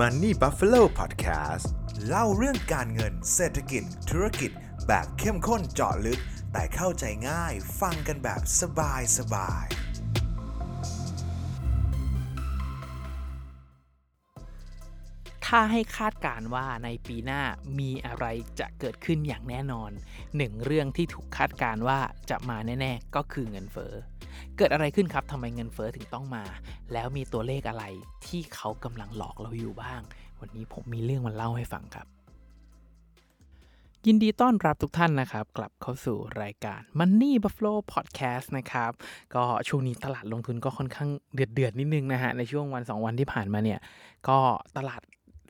Money Buffalo Podcast เล่าเรื่องการเงินเศรษฐกิจ ธุรกิจ แบบเข้มข้นเจาะลึก แต่เข้าใจง่ายฟังกันแบบสบายสบาย ถ้าให้คาดการว่าในปีหน้ามีอะไรจะเกิดขึ้นอย่างแน่นอน หนึ่งเรื่องที่ถูกคาดการว่าจะมาแน่ ๆ ก็คือเงินเฟ้อ เกิดอะไรขึ้นครับทำไมเงินเฟ้อถึงต้องมา แล้วมีตัวเลขอะไรที่เขากำลังหลอกเราอยู่บ้าง วันนี้ผมมีเรื่องมาเล่าให้ฟังครับ ยินดีต้อนรับทุกท่านนะครับ กลับเข้าสู่รายการ Money Buffalo Podcast นะครับ ก็ช่วงนี้ตลาดลงทุนก็ค่อนข้างเดือดเดือดนิดนึงนะฮะในช่วงวัน 2 วันที่ผ่านมาเนี่ย ก็ตลาด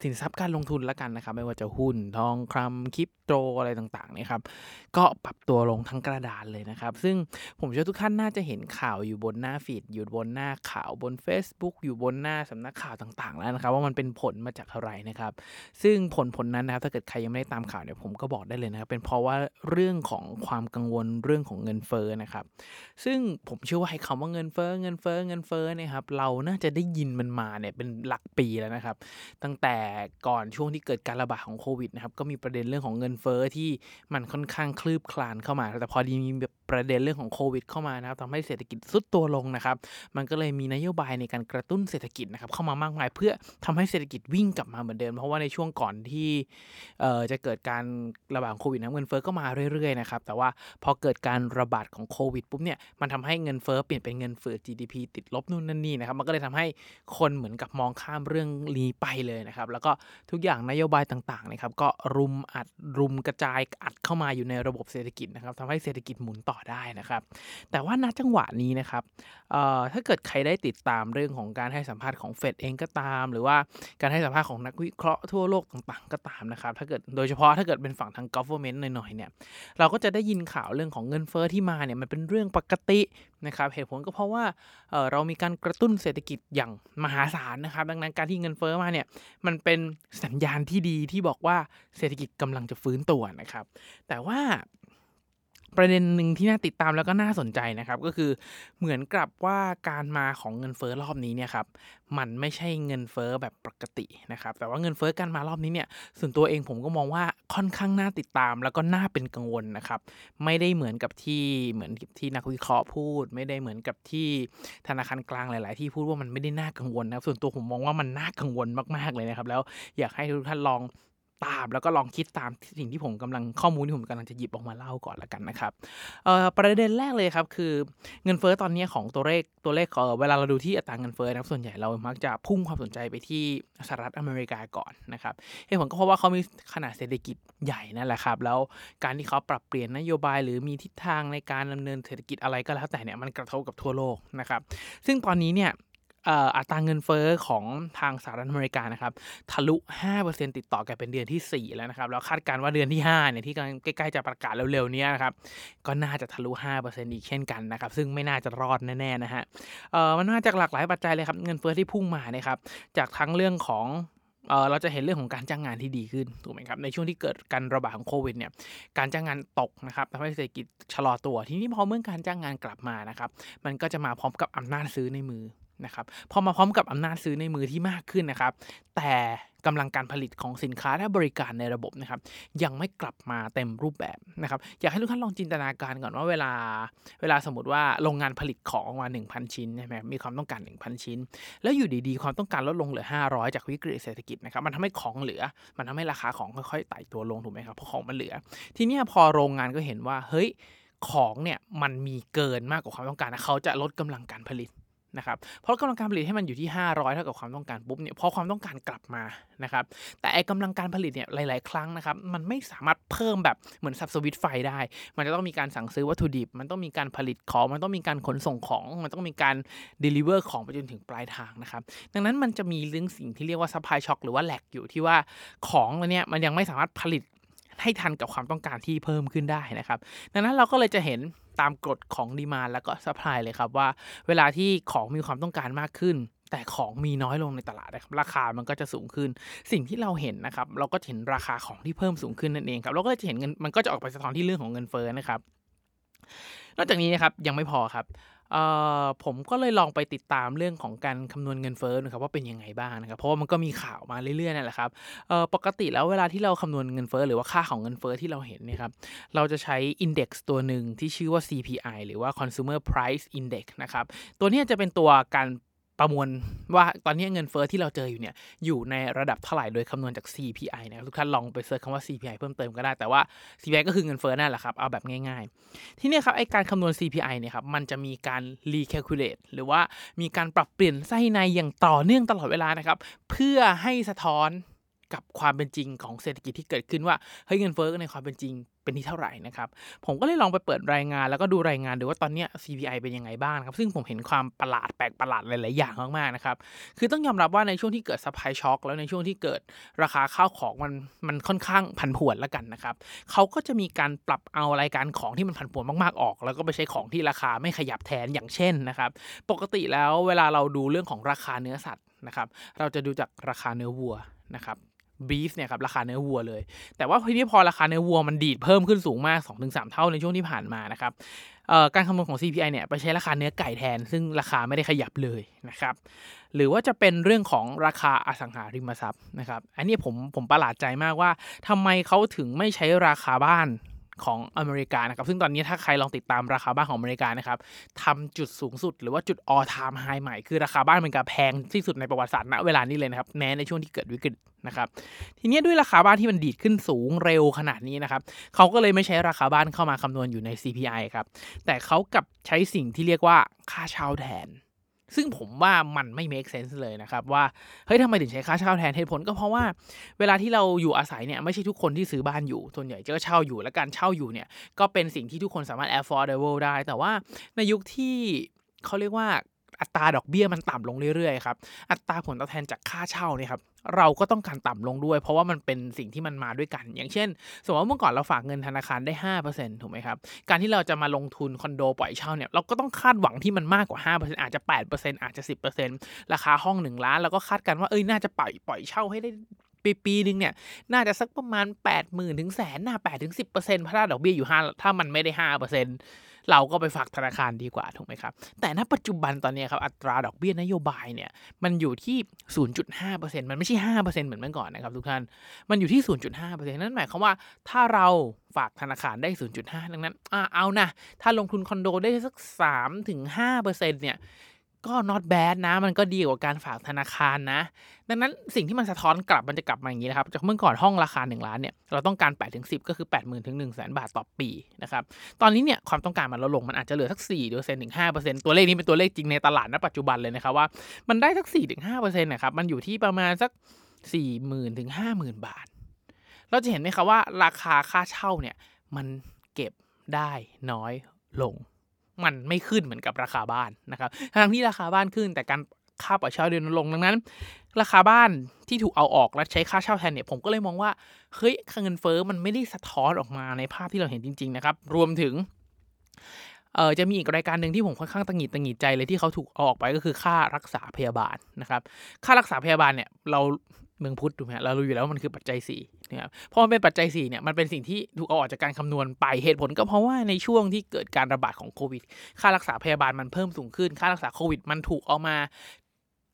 สินทรัพย์การลงทุนละกันนะครับ ไม่ว่าจะหุ้นทองคำคริปโตอะไรต่างๆเนี่ยครับ ก็ปรับตัวลงทั้งกระดานเลยนะครับ ซึ่งผมเชื่อทุกท่านน่าจะเห็นข่าวอยู่บนหน้าฟีดอยู่บนหน้าข่าวบน Facebook อยู่บนหน้าสำนักข่าวต่างๆ แล้วนะครับ ว่ามันเป็นผลมาจากอะไรนะครับ ซึ่งผลผลนั้นนะครับถ้าเกิดใครยังไม่ได้ตามข่าวเนี่ยผมก็บอกได้เลยนะครับ เป็นเพราะว่าเรื่องของความกังวลเรื่องของเงินเฟ้อนะครับ ซึ่งผมเชื่อว่าไอ้คำว่าเงินเฟ้อเงินเฟ้อเงินเฟ้อเนี่ยครับเราน่าจะได้ยินมันมาเนี่ยเป็นหลักปีแล้วนะครับ ตั้งแต่ก่อนช่วงที่เกิดการระบาดของโควิดนะครับก็มีประเด็นเรื่องของเงินเฟ้อที่มันค่อนข้างคลืบคลานเข้ามา แต่พอดีมีประเด็นเรื่องของโควิดเข้ามานะครับทำให้เศรษฐกิจซุดตัวลงนะครับ มันก็เลยมีนโยบายในการกระตุ้นเศรษฐกิจนะครับเข้ามามากมายเพื่อทำให้เศรษฐกิจวิ่งกลับมาเหมือนเดิม เพราะว่าในช่วงก่อนที่จะเกิดการระบาดโควิดนะเงินเฟ้อก็มาเรื่อยๆนะครับแต่ว่าพอเกิดการระบาดของโควิดปุ๊บเนี่ยมันทำให้เงินเฟ้อเปลี่ยนเป็นเงินฝืด GDP ติดลบนู่นนั่นนี่นะครับมันก็เลยทำให้คนเหมือนกับมองข้ามเรื่องนี้ไปเลยนะครับแล้วก็ทุกอย่างนโยบายต่างๆนะครับก็รุมอัดรุมกระจายอัดเข้ามาอยู่ในระบบเศรษฐกิจนะครับทำให้เศรษฐกิจหมุนต่อได้นะครับ แต่ว่าณจังหวะนี้นะครับถ้าเกิดใครได้ติดตามเรื่องของการให้สัมภาษณ์ของเฟดเองก็ตาม หรือว่าการให้สัมภาษณ์ของนักวิเคราะห์ทั่วโลกต่างๆ ก็ตามนะครับ ถ้าเกิดโดยเฉพาะถ้าเกิดเป็นฝั่งทาง government หน่อยๆเนี่ยเราก็จะได้ยินข่าวเรื่องของเงินเฟ้อที่มาเนี่ยมันเป็นเรื่องปกตินะครับเหตุผลก็เพราะว่าเเรามีการกระตุ้นเศรษฐกิจอย่างมหาศาลนะครับ ดังนั้นการที่เงินเฟ้อมาเนี่ยมันเป็นสัญญาณที่ดีที่บอกว่าเศรษฐกิจกำลังจะฟื้นตัวนะครับ แต่ว่า ประเด็นหนึ่งที่น่าติดตามแล้วก็น่าสนใจนะครับก็คือเหมือนกับว่าการมาของเงินเฟ้อรอบนี้เนี่ยครับมันไม่ใช่เงินเฟ้อแบบปกตินะครับแต่ว่าเงินเฟ้อการมารอบนี้เนี่ยส่วนตัวเองผมก็มองว่าค่อนข้างน่าติดตาม แล้วก็น่าเป็นกังวลนะครับไม่ได้เหมือนกับที่เหมือนที่นักวิเคราะห์พูด ไม่ได้เหมือนกับที่ธนาคารกลางหลาย ๆ ที่พูดว่ามันไม่ได้น่ากังวลนะครับส่วนตัวผมมองว่ามันน่ากังวลมาก ๆ เลยนะครับแล้วอยากให้ทุกท่านลอง ตาม แล้วก็ลองคิดตามสิ่งที่ผมกำลังข้อมูลที่ผมกำลังจะหยิบออกมาเล่าก่อนละกันนะครับประเด็นแรกเลยครับคือเงินเฟ้อตอนนี้ของตัวเลขตัวเลขเอ่อเวลาเราดูที่อัตราเงินเฟ้อนะครับส่วนใหญ่เรามักจะพุ่งความสนใจไปที่สหรัฐอเมริกาก่อนนะครับเหตุผลก็เพราะว่าเขามีขนาดเศรษฐกิจใหญ่นั่นแหละครับแล้วการที่เขาปรับเปลี่ยนนโยบายหรือมีทิศทางในการดำเนินเศรษฐกิจอะไรก็แล้วแต่เนี่ยมันกระทบกับทั่วโลกนะครับซึ่งตอนนี้เนี่ย อัตราเงินเฟ้อของทางสหรัฐอเมริกานะครับทะลุ 5%ติดต่อกันเป็นเดือนที่ 4 แล้วนะครับแล้วคาดการณ์ว่าเดือนที่5เนี่ยที่กำลังใกล้ๆจะประกาศเร็วๆนี้นะครับก็น่าจะทะลุ 5%อีกเช่นกันนะครับซึ่งไม่น่าจะรอดแน่ๆนะฮะเออมันมาจากหลากหลายปัจจัยเลยครับเงินเฟ้อที่พุ่งมานะครับจากทั้งเรื่องของเราจะเห็นเรื่องของการจ้างงานที่ดีขึ้นถูกไหมครับในช่วงที่เกิดการระบาดของโควิดเนี่ยการจ้างงานตกนะครับทำให้เศรษฐกิจชะลอตัวทีนี้พอเมื่อการจ้างงานกลับมานะครับมันก็จะมาพร้อมกับอำนาจซื้อในมือ นะครับพอมาพร้อมกับอำนาจซื้อในมือที่มากขึ้นนะครับ แต่กำลังการผลิตของสินค้าและบริการในระบบนะครับยังไม่กลับมาเต็มรูปแบบนะครับอยากให้ทุกท่านลองจินตนาการก่อนว่าเวลาเวลาสมมติว่าโรงงานผลิตของออกมา 1,000 ชิ้นใช่ไหมมีความต้องการ 1,000 ชิ้น แล้วอยู่ดีๆ ความต้องการลดลงเหลือ 500 จากวิกฤตเศรษฐกิจนะครับมันทำให้ของเหลือ มันทำให้ราคาของค่อยๆไต่ตัวลงถูกไหมครับเพราะของมันเหลือ ทีนี้พอโรงงานก็เห็นว่าเฮ้ยของเนี่ยมันมีเกินมากกว่าความต้องการนะเขาจะลดกำลังการผลิต นะครับเพราะกำลังการผลิตให้มันอยู่ที่ 500 เท่ากับความต้องการปุ๊บเนี่ยพอความต้องการกลับมานะครับแต่ไอ้กำลังการผลิตเนี่ยหลาย ๆ ครั้งนะครับมันไม่สามารถเพิ่มแบบเหมือนสับสวิตไฟได้ มันจะต้องมีการสั่งซื้อวัตถุดิบ มันต้องมีการผลิตของ มันต้องมีการขนส่งของ มันต้องมีการ deliver ของไปจนถึงปลายทางนะครับดังนั้นมันจะมีเรื่องสิ่งที่เรียกว่า supply shock หรือว่า lag อยู่ที่ว่าของอันเนี่ยมันยังไม่สามารถผลิตให้ทันกับความต้องการที่เพิ่มขึ้นได้นะครับ ดังนั้นเราก็เลยจะเห็น ตามกฎของ demand แล้วก็ supply เลยครับว่าเวลาที่ของมีความต้องการมากขึ้น แต่ของมีน้อยลงในตลาดนะครับราคามันก็จะสูงขึ้น สิ่งที่เราเห็นนะครับเราก็เห็นราคาของที่เพิ่มสูงขึ้นนั่นเองครับเราก็จะเห็นเงินมันก็จะออกไปสะท้อนที่เรื่องของเงินเฟ้อนะครับนอกจากนี้นะครับยังไม่พอครับ เอ่อผมก็เลยลองไปติดตามเรื่องของการคำนวณเงินเฟ้อนะครับว่าเป็นยังไงบ้างนะครับเพราะว่ามันก็มีข่าวมาเรื่อยๆนั่นแหละครับเอ่อปกติแล้วเวลาที่เราคำนวณเงินเฟ้อหรือว่าค่าของเงินเฟ้อที่เราเห็นเนี่ยครับเราจะใช้อินเด็กซ์ตัวหนึ่งที่ชื่อว่า CPI หรือว่า Consumer Price Index นะครับตัวนี้จะเป็นตัวการ ประมวลว่าตอนนี้เงินเฟอ้อที่เราเจออยู่เนี่ยอยู่ในระดับเท่าไหร่โดยคำนวณจาก CPI นะครับทุกท่านลองไปเสิร์ชคำว่า CPI เพิ่มเติมก็ได้แต่ว่า CPI ก็คือเงินเฟอ้อนั่นแหละครับเอาแบบง่าย ๆ ที่นี่ครับไอการคำนวณ CPI เนี่ยครับมันจะมีการ recalculate หรือว่ามีการปรับเปลี่ยนไส้ในอย่างต่อเนื่องตลอดเวลานะครับเพื่อให้สะท้อน กับความเป็นจริงของเศรษฐกิจที่เกิดขึ้นว่าเฮ้ยเงินเฟ้อในความเป็นจริงเป็นที่เท่าไหร่นะครับผมก็เลยลองไปเปิดรายงานแล้วก็ดูรายงานดูว่าตอนนี้ CPI เป็นยังไงบ้างครับซึ่งผมเห็นความประหลาดแปลกประหลาดหลาย ๆ อย่างมาก ๆ นะครับ คือต้องยอมรับว่าในช่วงที่เกิด supply shock แล้วในช่วงที่เกิดราคาข้าวของมันมันค่อนข้างผันผวนแล้วกันนะครับเขาก็จะมีการปรับเอารายการของที่มันผันผวนมาก ๆ ออก แล้วก็ไปใช้ของที่ราคาไม่ขยับแทนอย่างเช่นนะครับปกติแล้วเวลาเราดูเรื่องของราคาเนื้อสัตว์นะครับเราจะดูจากราคาเนื้อวัวนะครับ บีฟเนี่ยครับราคาเนื้อวัวเลย แต่ว่าทีนี้พอราคาเนื้อวัวมันดีดเพิ่มขึ้นสูงมาก 2-3 เท่าในช่วงที่ผ่านมานะครับการคำนวณของ CPI เนี่ยไปใช้ราคาเนื้อไก่แทน ซึ่งราคาไม่ได้ขยับเลยนะครับ หรือว่าจะเป็นเรื่องของราคาอสังหาริมทรัพย์นะครับ อันนี้ผมผมประหลาดใจมากว่าทำไมเขาถึงไม่ใช้ราคาบ้าน ของอเมริกานะครับ ซึ่งตอนนี้ถ้าใครลองติดตามราคาบ้านของอเมริกานะครับทำจุดสูงสุดหรือว่าจุด all time high ใหม่ คือราคาบ้านมันกาแพงที่สุดในประวัติศาสตร์ณเวลานี้เลยนะครับ แม้ในช่วงที่เกิดวิกฤตนะครับ ทีนี้ด้วยราคาบ้านที่มันดีดขึ้นสูงเร็วขนาดนี้นะครับ เขาก็เลยไม่ใช้ราคาบ้านเข้ามาคำนวณอยู่ใน CPI ครับ แต่เขากับใช้สิ่งที่เรียกว่าค่าเช่าแทน ซึ่งผมว่ามันไม่ make sense เลยนะครับ ว่า เฮ้ยทำไมถึงใช้ค่าเช่าแทนเหตุผลก็เพราะว่าเวลาที่เราอยู่อาศัยเนี่ยไม่ใช่ทุกคนที่ซื้อบ้านอยู่ส่วนใหญ่จะเช่าอยู่และการเช่าอยู่เนี่ยก็เป็นสิ่งที่ทุกคนสามารถ affordable ได้ แต่ว่าในยุคที่เขาเรียกว่า อัตราดอกเบี้ยมันต่ำลงเรื่อยๆครับอัตราผลตอบแทนจากค่าเช่าเนี่ยครับเราก็ต้องการต่ำลงด้วย เพราะว่ามันเป็นสิ่งที่มันมาด้วยกัน อย่างเช่น สมมติว่าเมื่อก่อนเราฝากเงินธนาคารได้ 5%ถูกไหมครับ การที่เราจะมาลงทุนคอนโดปล่อยเช่าเนี่ยเราก็ต้องคาดหวังที่มันมากกว่า 5%อาจจะ 8%อาจจะ 10%ราคาห้อง 1 ล้านเราก็คาดกันว่าเอ้ยน่าจะปล่อยปล่อยเช่าให้ได้ปีปีนึงเนี่ยน่าจะสักประมาณ 8 0,000 ถึงแสนน่า8ถึง 10%เพราะถ้าดอกเบี้ยอยู่ 5 ถ้ามันไม่ได้ 5%เเราก็ไปฝากธนาคารดีกว่าถูกไหมครับ แต่ณปัจจุบันตอนนี้ครับอัตราดอกเบี้ยนโยบายเนี่ยมันอยู่ที่ 0.5%มันไม่ใช่ 5%เหมือนเมื่อก่อนนะครับทุกท่าน มันอยู่ที่ 0.5%นั่นหมายความว่าถ้าเราฝากธนาคารได้ 0.5 ดังนั้นอ่าเอานะ ถ้าลงทุนคอนโดได้สัก 3-5%เนี่ย ก็ not bad นะ มันก็ดีกว่าการฝากธนาคารนะ ดังนั้นสิ่งที่มันสะท้อนกลับมันจะกลับมาอย่างนี้นะครับ จากเมื่อก่อนห้องราคา 1 ล้านเนี่ย เราต้องการ8ถึง10ก็คือ 8 0 0 0 0ถึง1 0 0 0 0 0บาทต่อปีนะครับ ตอนนี้เนี่ยความต้องการมันลดลง มันอาจจะเหลือสัก4เปอร์เซ็นต์ถึง5เปอร์เซ็นต์ตัวเลขนี้เป็นตัวเลขจริงในตลาดณปัจจุบันเลยนะครับว่า มันได้สัก4ถึง5เปอร์เซ็นต์นะครับ มันอยู่ที่ประมาณสัก4 0,000ถึง50,000บาท เราจะเห็นไหมครับว่าราคาค่าเช่าเนี่ยมันเก็บได้น้อยลง มันไม่ขึ้นเหมือนกับราคาบ้านนะครับทั้งที่ราคาบ้านขึ้นแต่การค่าปล่อยเช่าเดือนลงดังนั้น ราคาบ้านที่ถูกเอาออกและใช้ค่าเช่าแทนเนี่ยผมก็เลยมองว่าเฮ้ยเงินเฟ้อมันไม่ได้สะท้อนออกมาในภาพที่เราเห็นจริง ๆ นะครับ รวมถึงเออจะมีอีกรายการหนึ่งที่ผมค่อนข้างตังหิดตังหิดใจเลยที่เขาถูกเอาออกไปก็คือค่ารักษาพยาบาลนะครับ ค่ารักษาพยาบาลเนี่ยเรา เมืองพุทธถูกไหมเรารู้อยู่แล้วว่ามันคือปัจจัย4นะครับพอมันเป็นปัจจัย4เนี่ยมันเป็นสิ่งที่ถูกเอาออกจากการคำนวณไปเหตุผลก็เพราะว่าในช่วงที่เกิดการระบาดของโควิด ค่ารักษาพยาบาลมันเพิ่มสูงขึ้น ค่ารักษาโควิด มันถูกเอามา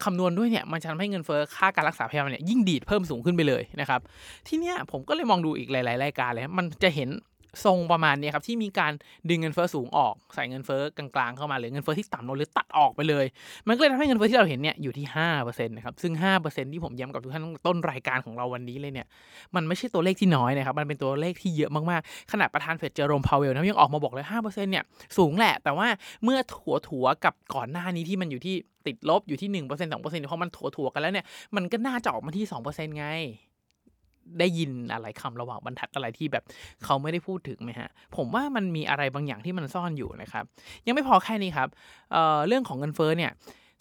คำนวณด้วยเนี่ยมันจะทำให้เงินเฟ้อค่าการรักษาพยาบาลเนี่ยยิ่งดีดเพิ่มสูงขึ้นไปเลยนะครับ ทีเนี้ยผมก็เลยมองดูอีกหลาย ๆ รายการเลยมันจะเห็น ทรงประมาณนี้ครับที่มีการดึงเงินเฟ้อสูงออก ใส่เงินเฟ้อกลางๆเข้ามาหรือเงินเฟ้อที่ต่ำลงหรือตัดออกไปเลย มันก็เลยทำให้เงินเฟ้อที่เราเห็นเนี่ยอยู่ที่5%นะครับซึ่ง 5%ที่ผมย้ำกับทุกท่านต้นรายการของเราวันนี้เลยเนี่ยมันไม่ใช่ตัวเลขที่น้อยนะครับมันเป็นตัวเลขที่เยอะมากๆขนาดประธานเฟดเจอโรมพาวเวลนะยังออกมาบอกเลย5%เนี่ยสูงแหละ แต่ว่าเมื่อถัวถัวกับก่อนหน้านี้ที่มันอยู่ที่ติดลบอยู่ที่1% 2%เพราะมันถัวถัวกันแล้วเนี่ยมันก็น่าจะออกมาที่ 2%ไง ได้ยินอะไรคำระหว่างบรรทัดอะไรที่แบบเขาไม่ได้พูดถึงไหมฮะ ผมว่ามันมีอะไรบางอย่างที่มันซ่อนอยู่นะครับ ยังไม่พอแค่นี้ครับเเรื่องของเงินเฟ้อเนี่ย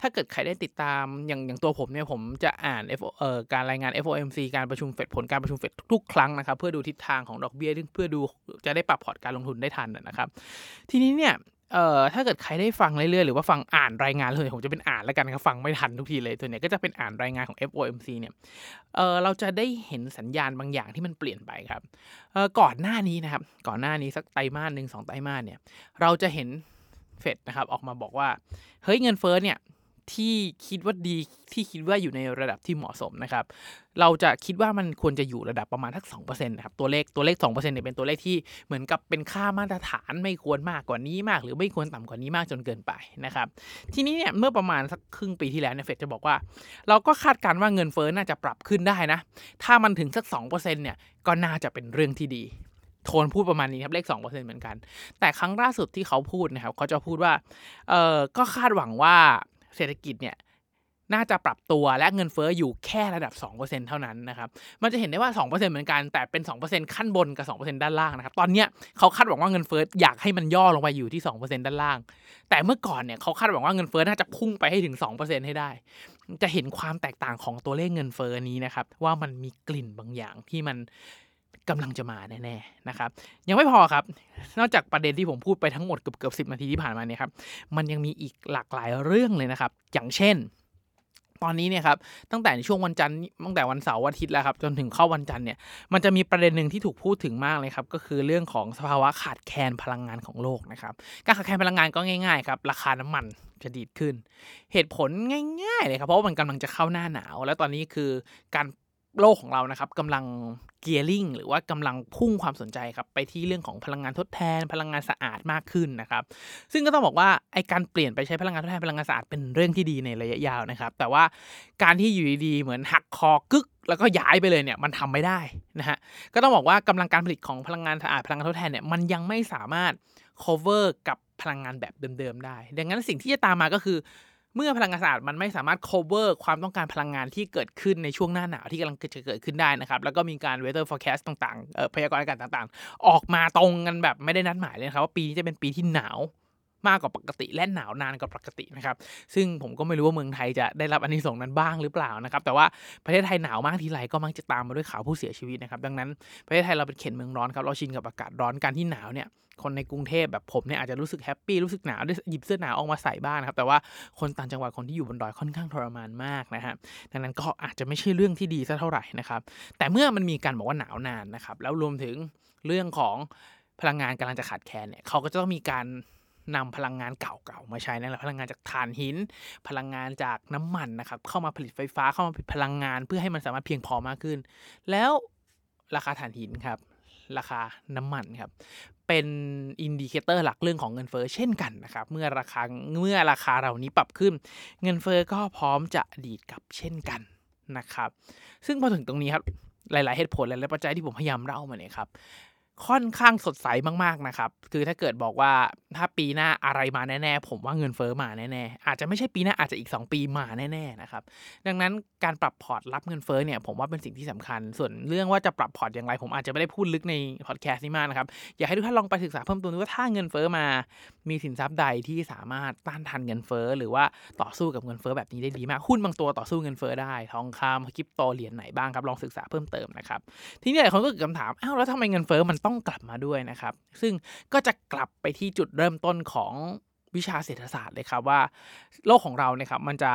ถ้าเกิดใครได้ติดตามอย่างอย่างตัวผมเนี่ยผมจะอ่าน F เอ่อการรายงาน FOMC การประชุมเฟดผลการประชุมเฟดทุกครั้งนะครับ เพื่อดูทิศทางของดอกเบี้ยเพื่อดูจะได้ปรับพอร์ตการลงทุนได้ทันนะครับ ทีนี้เนี่ย เอ่อถ้าเกิดใครได้ฟังเรื่อยๆหรือว่าฟังอ่านรายงานเลยผมจะเป็นอ่านแล้วกันครับฟังไม่ทันทุกทีเลยตัวเนี้ยก็จะเป็นอ่านรายงานของ FOMC เนี่ยเอ่อเราจะได้เห็นสัญญาณบางอย่างที่มันเปลี่ยนไปครับเอ่อก่อนหน้านี้นะครับก่อนหน้านี้สักไตรมาสหนึ่งสองไตรมาสเนี่ยเราจะเห็นเฟดนะครับออกมาบอกว่าเฮ้ยเงินเฟ้อเนี่ย ที่คิดว่าดีที่คิดว่าอยู่ในระดับที่เหมาะสมนะครับ เราจะคิดว่ามันควรจะอยู่ระดับประมาณทักสองเปอร์เซ็นต์นะครับตัวเลขตัวเลขสองเปอร์เซ็นต์เนี่ยเป็นตัวเลขที่เหมือนกับเป็นค่ามาตรฐานไม่ควรมากกว่านี้มาก หรือไม่ควรต่ำกว่านี้มากจนเกินไปนะครับ ทีนี้เนี่ยเมื่อประมาณสักครึ่งปีที่แล้วเนี่ยเฟดจะบอกว่า เราก็คาดการณ์ว่าเงินเฟ้อน่าจะปรับขึ้นได้นะ ถ้ามันถึงสักสองเปอร์เซ็นต์เนี่ยก็น่าจะเป็นเรื่องที่ดีโทนพูดประมาณนี้ครับเลข2%เหมือนกัน แต่ครั้งล่าสุดที่เขาพูดนะครับเขาจะพูดว่าเออก็คาดหวังว่า เศรษฐกิจเนี่ยน่าจะปรับตัวและเงินเฟ้ออยู่แค่ระดับ 2%เท่านั้นนะครับ มันจะเห็นได้ว่า 2%เหมือนกัน แต่เป็น 2%ขั้นบนกับ 2%ด้านล่างนะครับ ตอนนี้เขาคาดหวังว่าเงินเฟ้ออยากให้มันย่อลงไปอยู่ที่ 2%ด้านล่าง แต่เมื่อก่อนเนี่ยเขาคาดหวังว่าเงินเฟ้อน่าจะพุ่งไปให้ถึง 2%ให้ได้ จะเห็นความแตกต่างของตัวเลขเงินเฟ้อนี้นะครับว่ามันมีกลิ่นบางอย่างที่มัน กำลังจะมาแน่ๆนะครับ ยังไม่พอครับ นอกจากประเด็นที่ผมพูดไปทั้งหมดเกือบเกือบสินาทีที่ผ่านมาเนี่ยครับ มันยังมีอีกหลากหลายเรื่องเลยนะครับ อย่างเช่น ตอนนี้เนี่ยครับ ตั้งแต่ในช่วงวันจันทร์ตั้งแต่วันเสาร์อาทิตย์แล้วครับ จนถึงเข้าวันจันทร์เนี่ย มันจะมีประเด็นหนึ่งที่ถูกพูดถึงมากเลยครับ ก็คือเรื่องของสภาวะขาดแคลนพลังงานของโลกนะครับ การขาดแคลนพลังงานก็ง่ายๆครับ ราคาน้ำมันจะดีดขึ้น เหตุผลง่าย ๆ เลยครับ เพราะว่ามันกำลังจะเข้าหน้าหนาว แล้วตอนนี้คือการ โลกของเรานะครับกำลังเกียร์ลิงหรือว่ากำลังพุ่งความสนใจครับไปที่เรื่องของพลังงานทดแทน พลังงานสะอาดมากขึ้นนะครับ ซึ่งก็ต้องบอกว่าไอการเปลี่ยนไปใช้พลังงานทดแทนพลังงานสะอาดเป็นเรื่องที่ดีในระยะยาวนะครับ แต่ว่าการที่อยู่ดีๆเหมือนหักคอกึก แล้วก็ย้ายไปเลยเนี่ยมันทำไม่ได้นะฮะก็ต้องบอกว่ากำลังการผลิตของพลังงานสะอาดพลังงานทดแทนเนี่ยมันยังไม่สามารถ cover กับพลังงานแบบเดิมๆได้ ดังนั้นสิ่งที่จะตามมาก็คือ เมื่อพลังงานสะอาดมันไม่สามารถ cover ความต้องการพลังงานที่เกิดขึ้นในช่วงหน้าหนาวที่กำลังจะเกิดขึ้นได้นะครับ แล้วก็มีการ weather forecast ต่างๆเอ่อพยากรณ์อากาศต่างๆ ออกมาตรงกันแบบไม่ได้นัดหมายเลยครับว่าปีนี้จะเป็นปีที่หนาว มากกว่าปกติและหนาวนานกว่าปกตินะครับ ซึ่งผมก็ไม่รู้ว่าเมืองไทยจะได้รับอันนี้ส่งนั้นบ้างหรือเปล่านะครับ แต่ว่าประเทศไทยหนาวมากทีไรก็มักจะตามมาด้วยข่าวผู้เสียชีวิตนะครับ ดังนั้นประเทศไทยเราเป็นเขตเมืองร้อนครับเราชินกับอากาศร้อนการที่หนาวเนี่ยคนในกรุงเทพแบบผมเนี่ยอาจจะรู้สึกแฮปปี้รู้สึกหนาวได้หยิบเสื้อหนาวออกมาใส่บ้างนะครับแต่ว่าคนต่างจังหวัดคนที่อยู่บนดอยค่อนข้างทรมานมากนะฮะดังนั้นก็อาจจะไม่ใช่เรื่องที่ดีสักเท่าไหร่นะครับ แต่เมื่อมันมีการบอกว่าหนาวนานนะครับแล้วรวมถึงเรื่องของพลังงานกำลังจะขาดแคลนเนี่ยเขาก็จะต้องมีการ นำพลังงานเก่าๆมาใช้นั่นแหละพลังงานจากถ่านหิน พลังงานจากน้ำมันนะครับเข้ามาผลิตไฟฟ้าเข้ามาผลิตพลังงานเพื่อให้มันสามารถเพียงพอมากขึ้น แล้วราคาถ่านหินครับ ราคาน้ำมันครับเป็น indicator หลักเรื่องของเงินเฟ้อเช่นกันนะครับเมื่อราคาเมื่อราคาเหล่านี้ปรับขึ้น เงินเฟ้อก็พร้อมจะดีดกลับเช่นกันนะครับ ซึ่งพอถึงตรงนี้ครับหลาย ๆ เหตุผลหลายๆปัจจัยที่ผมพยายามเล่ามาเนี่ยครับ ค่อนข้างสดใสมากๆนะครับ คือถ้าเกิดบอกว่าถ้าปีหน้าอะไรมาแน่ๆ ผมว่าเงินเฟ้อมาแน่ๆ อาจจะไม่ใช่ปีหน้าอาจจะอีก 2 ปีมาแน่ๆนะครับ ดังนั้นการปรับพอร์ตรับเงินเฟ้อเนี่ยผมว่าเป็นสิ่งที่สำคัญ ส่วนเรื่องว่าจะปรับพอร์ตอย่างไร ผมอาจจะไม่ได้พูดลึกในพอดแคสต์นี้มากนะครับ อยากให้ทุกท่านลองไปศึกษาเพิ่มเติมดูว่าถ้าเงินเฟ้อมา มีสินทรัพย์ใดที่สามารถต้านทานเงินเฟ้อหรือว่าต่อสู้กับเงินเฟ้อแบบนี้ได้ดีมาก หุ้นบางตัวต่อสู้เงินเฟ้อได้ ทองคำคริปโตเหรียญไหนบ้างครับ ลองศึกษาเพิ่มเติมนะครับ ทีนี้หลายคนก็เกิดคำถามอ้าวแล้วทำไมเงินเฟ้อมันต้องกลับมาด้วยนะครับ ซึ่งก็จะกลับไปที่จุดเริ่มต้นของวิชาเศรษฐศาสตร์เลยครับว่า โลกของเราเนี่ยครับมันจะ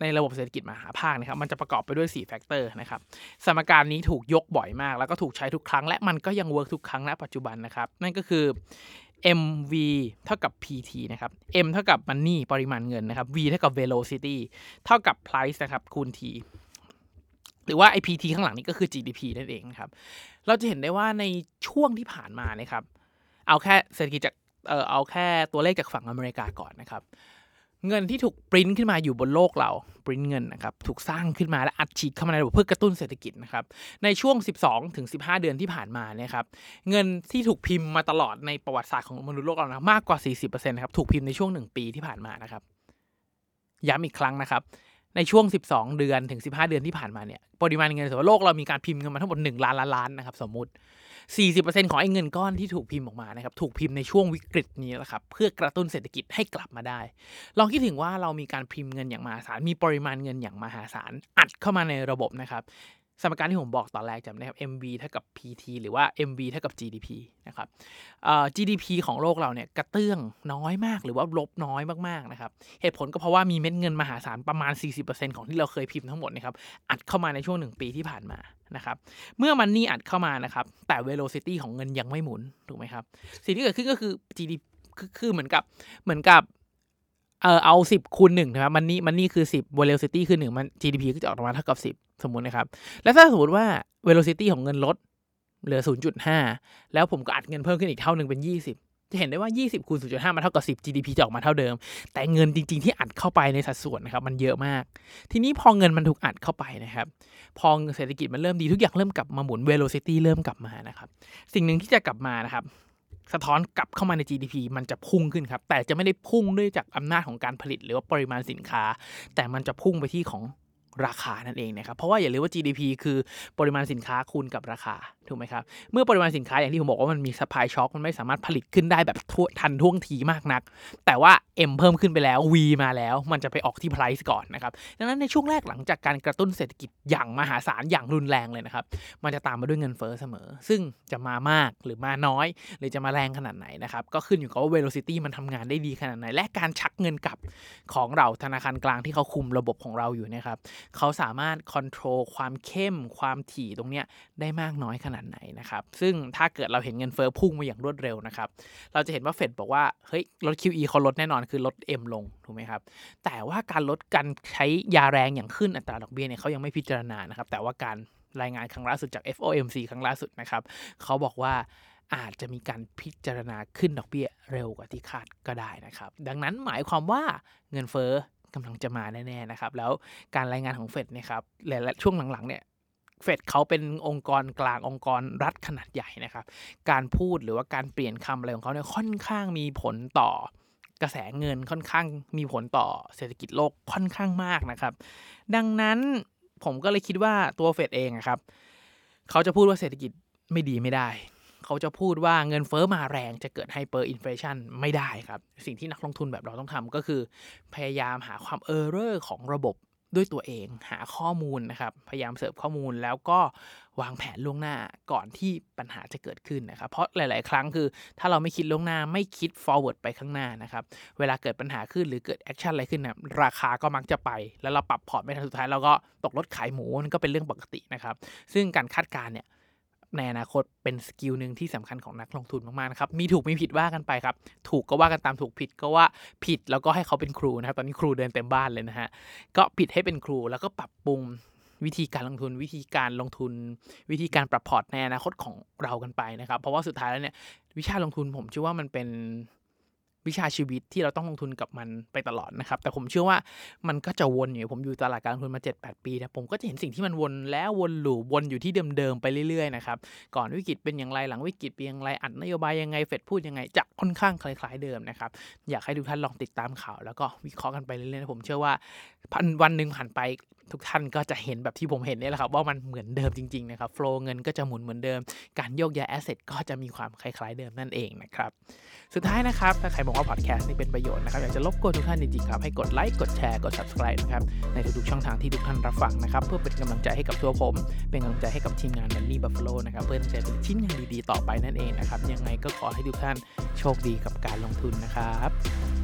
ในระบบเศรษฐกิจมหภาคนะครับมันจะประกอบไปด้วย 4 factor นะครับสมการนี้ถูกยกบ่อยมาก แล้วก็ถูกใช้ทุกครั้ง และมันก็ยัง work ทุกครั้งณปัจจุบันนะครับ นั่นก็คือ MV เท่ากับ PT นะครับ M เท่ากับ Money ปริมาณเงินนะครับ V เท่ากับ Velocity เท่ากับ Price นะครับคูณ T หรือว่า ไอ PT ข้างหลังนี้ก็คือ GDP นั่นเองครับ เราจะเห็นได้ว่าในช่วงที่ผ่านมานะครับ เอาแค่เศรษฐกิจจากเออเอาแค่ตัวเลขจากฝั่งอเมริกาก่อนนะครับ เงินที่ถูกปริ้นขึ้นมาอยู่บนโลกเราปริ้นเงินนะครับถูกสร้างขึ้นมาและอัดฉีดเข้ามาในระบบเพื่อกระตุ้นเศรษฐกิจนะครับในช่วง 12ถึง15 เดือนที่ผ่านมาเนี่ยครับเงินที่ถูกพิมพ์มาตลอดในประวัติศาสตร์ของมนุษย์โลกเรานะมากกว่า 40%นะครับถูกพิมพ์ในช่วง 1 ปีที่ผ่านมานะครับย้ำอีกครั้งนะครับ ในช่วง 12 เดือนถึง 15 เดือนที่ผ่านมาเนี่ยปริมาณเงินสมมติโลกเรามีการพิมพ์เงินมาทั้งหมด 1 ล้านล้านล้านนะครับสมมุติ 40%ของไอ้เงินก้อนที่ถูกพิมพ์ออกมานะครับถูกพิมพ์ในช่วงวิกฤตนี้แหละครับเพื่อกระตุ้นเศรษฐกิจให้กลับมาได้ ลองคิดถึงว่าเรามีการพิมพ์เงินอย่างมหาศาลมีปริมาณเงินอย่างมหาศาลอัดเข้ามาในระบบนะครับ สมการที่ผมบอกตอนแรกจำได้ครับ MV เท่ากับ PT หรือว่า MV เท่ากับ GDP นะครับ GDP ของโลกเราเนี่ยกระเตื้องน้อยมากหรือว่าลบน้อยมากๆนะครับ เหตุผลก็เพราะว่ามีเม็ดเงินมหาศาลประมาณ 40%ของที่เราเคยพิมพ์ทั้งหมดนะครับ อัดเข้ามาในช่วงหนึ่งปีที่ผ่านมานะครับ เมื่อมันนี่อัดเข้ามานะครับ แต่ velocity ของเงินยังไม่หมุนถูกไหมครับ สิ่งที่เกิดขึ้นก็คือ GDP คือเหมือนกับเหมือนกับ เออเอาสิบคูณหนึ่งนะครับมันนี่มันนี่คือสิบ velocity คือหนึ่งมัน GDP ก็จะออกมาเท่ากับสิบสมมุตินะครับ แล้วถ้าสมมติว่า velocity ของเงินลดเหลือ 0.5 แล้วผมก็อัดเงินเพิ่มขึ้นอีกเท่าหนึ่งเป็น 20 จะเห็นได้ว่า 20คูณ0.5มันเท่ากับ 10 GDP จะออกมาเท่าเดิม แต่เงินจริง ๆ ที่อัดเข้าไปในสัดส่วนนะครับมันเยอะมาก ทีนี้พอเงินมันถูกอัดเข้าไปนะครับ พอเศรษฐกิจมันเริ่มดีทุกอย่างเริ่มกลับมาหมุน velocity เริ่มกลับมานะครับ สิ่งหนึ่งที่จะกลับมานะครับ สะท้อนกลับเข้ามาใน GDP มันจะพุ่งขึ้นครับ แต่จะไม่ได้พุ่งด้วยจากอำนาจของการผลิตหรือว่าปริมาณสินค้า แต่มันจะพุ่งไปที่ของ ราคานั่นเองนะครับ เพราะว่าอย่าลืมว่า GDP คือปริมาณสินค้าคูณกับราคา ถูกไหมครับ เมื่อปริมาณสินค้าอย่างที่ผมบอกว่ามันมี supply shock มันไม่สามารถผลิตขึ้นได้แบบทั่วทันท่วงทีมากนัก แต่ว่า M เพิ่มขึ้นไปแล้ว V มาแล้ว มันจะไปออกที่ price ก่อนนะครับ ดังนั้นในช่วงแรกหลังจากการกระตุ้นเศรษฐกิจอย่างมหาศาลอย่างรุนแรงเลยนะครับ มันจะตามมาด้วยเงินเฟ้อเสมอ ซึ่งจะมามากหรือมาน้อย หรือจะมาแรงขนาดไหนนะครับ ก็ขึ้นอยู่กับว่า velocity มันทำงานได้ดีขนาดไหน และการชักเงินกลับของเราธนาคารกลางที่เขาคุมระบบของเราอยู่นะครับเขาสามารถค o n t r o l ความเข้มความถี่ตรงเนี้ยได้มากน้อยขนาดไหนนะครับซึ่งถ้าเกิดเราเห็นเงินเฟ้อพุ่งมาอย่างรวดเร็วนะครับเราจะเห็นว่าเฟดบอกว่าเฮ้ยลด QE เขาลดแน่นอนคือลด M ลงถูกไหมครับแต่ว่าการลดการใช้ยาแรงอย่างขึ้นอัตราดอกเบี้ยเนี่ยเขายังไม่พิจารณานะครับแต่ว่าการรายงานครั้งล่าสุดจาก FOMC ครั้งล่าสุดนะครับเขาบอกว่าอาจจะมีการพิจารณาขึ้นดอกเบี้ยเร็วกว่าที่คาดก็ได้นะครับ ดังนั้นหมายความว่าเงินเฟ้อ กำลังจะมาแน่ๆนะครับ แล้วการรายงานของเฟดเนี่ยครับและช่วงหลังๆเนี่ยเฟดเขาเป็นองค์กรกลางองค์กรรัฐขนาดใหญ่นะครับ การพูดหรือว่าการเปลี่ยนคำอะไรของเขาเนี่ยค่อนข้างมีผลต่อกระแสเงินค่อนข้างมีผลต่อเศรษฐกิจโลกค่อนข้างมากนะครับ ดังนั้นผมก็เลยคิดว่าตัวเฟดเองอะครับเขาจะพูดว่าเศรษฐกิจไม่ดีไม่ได้ เขาจะพูดว่าเงินเฟ้อมาแรงจะเกิด hyperinflation ไม่ได้ครับ สิ่งที่นักลงทุนแบบเราต้องทำก็คือ พยายามหาความ error ของระบบด้วยตัวเองหาข้อมูลนะครับ พยายาม search ข้อมูลแล้วก็วางแผนล่วงหน้าก่อนที่ปัญหาจะเกิดขึ้นนะครับ เพราะหลาย ๆ ครั้งคือ ถ้าเราไม่คิดล่วงหน้าไม่คิด forward ไปข้างหน้านะครับ เวลาเกิดปัญหาขึ้นหรือเกิด action อะไรขึ้นนะราคาก็มักจะไป แล้วเราปรับพอร์ตไม่ทันสุดท้ายเราก็ตกรถขายหมูมันก็เป็นเรื่องปกตินะครับ ซึ่งการคาดการณ์เนี่ย ในอนาคตเป็น skill หนึ่งที่สำคัญของนักลงทุนมากๆนะครับ มีถูกมีผิดว่ากันไปครับ ถูกก็ว่ากันตามถูกผิดก็ว่าผิดแล้วก็ให้เขาเป็นครูนะครับ ตอนนี้ครูเดินเต็มบ้านเลยนะฮะ ก็ผิดให้เป็นครูแล้วก็ปรับปรุงวิธีการลงทุนวิธีการลงทุน วิธีการปรับพอร์ตในอนาคตของเรากันไปนะครับ เพราะว่าสุดท้ายแล้วเนี่ยวิชาลงทุนผมเชื่อว่ามันเป็น วิชาชีวิตที่เราต้องลงทุนกับมันไปตลอดนะครับ แต่ผมเชื่อว่ามันก็จะวนอยู่ผมอยู่ตลาดการลงทุนมา 7-8 ปีนะผมก็จะเห็นสิ่งที่มันวนแล้ววนหลูวนอยู่ที่เดิมๆไปเรื่อยๆนะครับก่อนวิกฤตเป็นอย่างไรหลังวิกฤตเป็นอย่างไรอัดนโยบายยังไงเฟดพูดยังไงจะค่อนข้างคล้ายๆเดิมนะครับอยากให้ทุกท่านลองติดตามข่าว แล้วก็วิเคราะห์กันไปเรื่อยๆผมเชื่อว่าพอวันหนึ่งผ่านไปทุกท่านก็จะเห็นแบบที่ผมเห็นนี่แหละครับว่ามันเหมือนเดิมจริงๆนะครับ flow เงินก็จะหมุนเหมือนเดิม การโยกย้าย asset ก็จะมีความคล้ายๆเดิมนั่นเองนะครับสุดท้ายนะครับถ้าใครบอกว่าพอดแคสต์นี่เป็นประโยชน์นะครับอยากจะรบกวนทุกท่านจริงๆครับให้กดไลค์กดแชร์กด subscribe นะครับในทุกๆช่องทางที่ทุกท่านรับฟังนะครับเพื่อเป็นกำลังใจให้กับตัวผม เป็นกำลังใจให้กับทีมงาน Money Buffalo นะครับเพื่อจะเป็นชิ้นงานดีๆต่อไปนั่นเองนะครับยังไงก็ขอให้ทุกท่านโชคดีกับการลงทุนนะครับ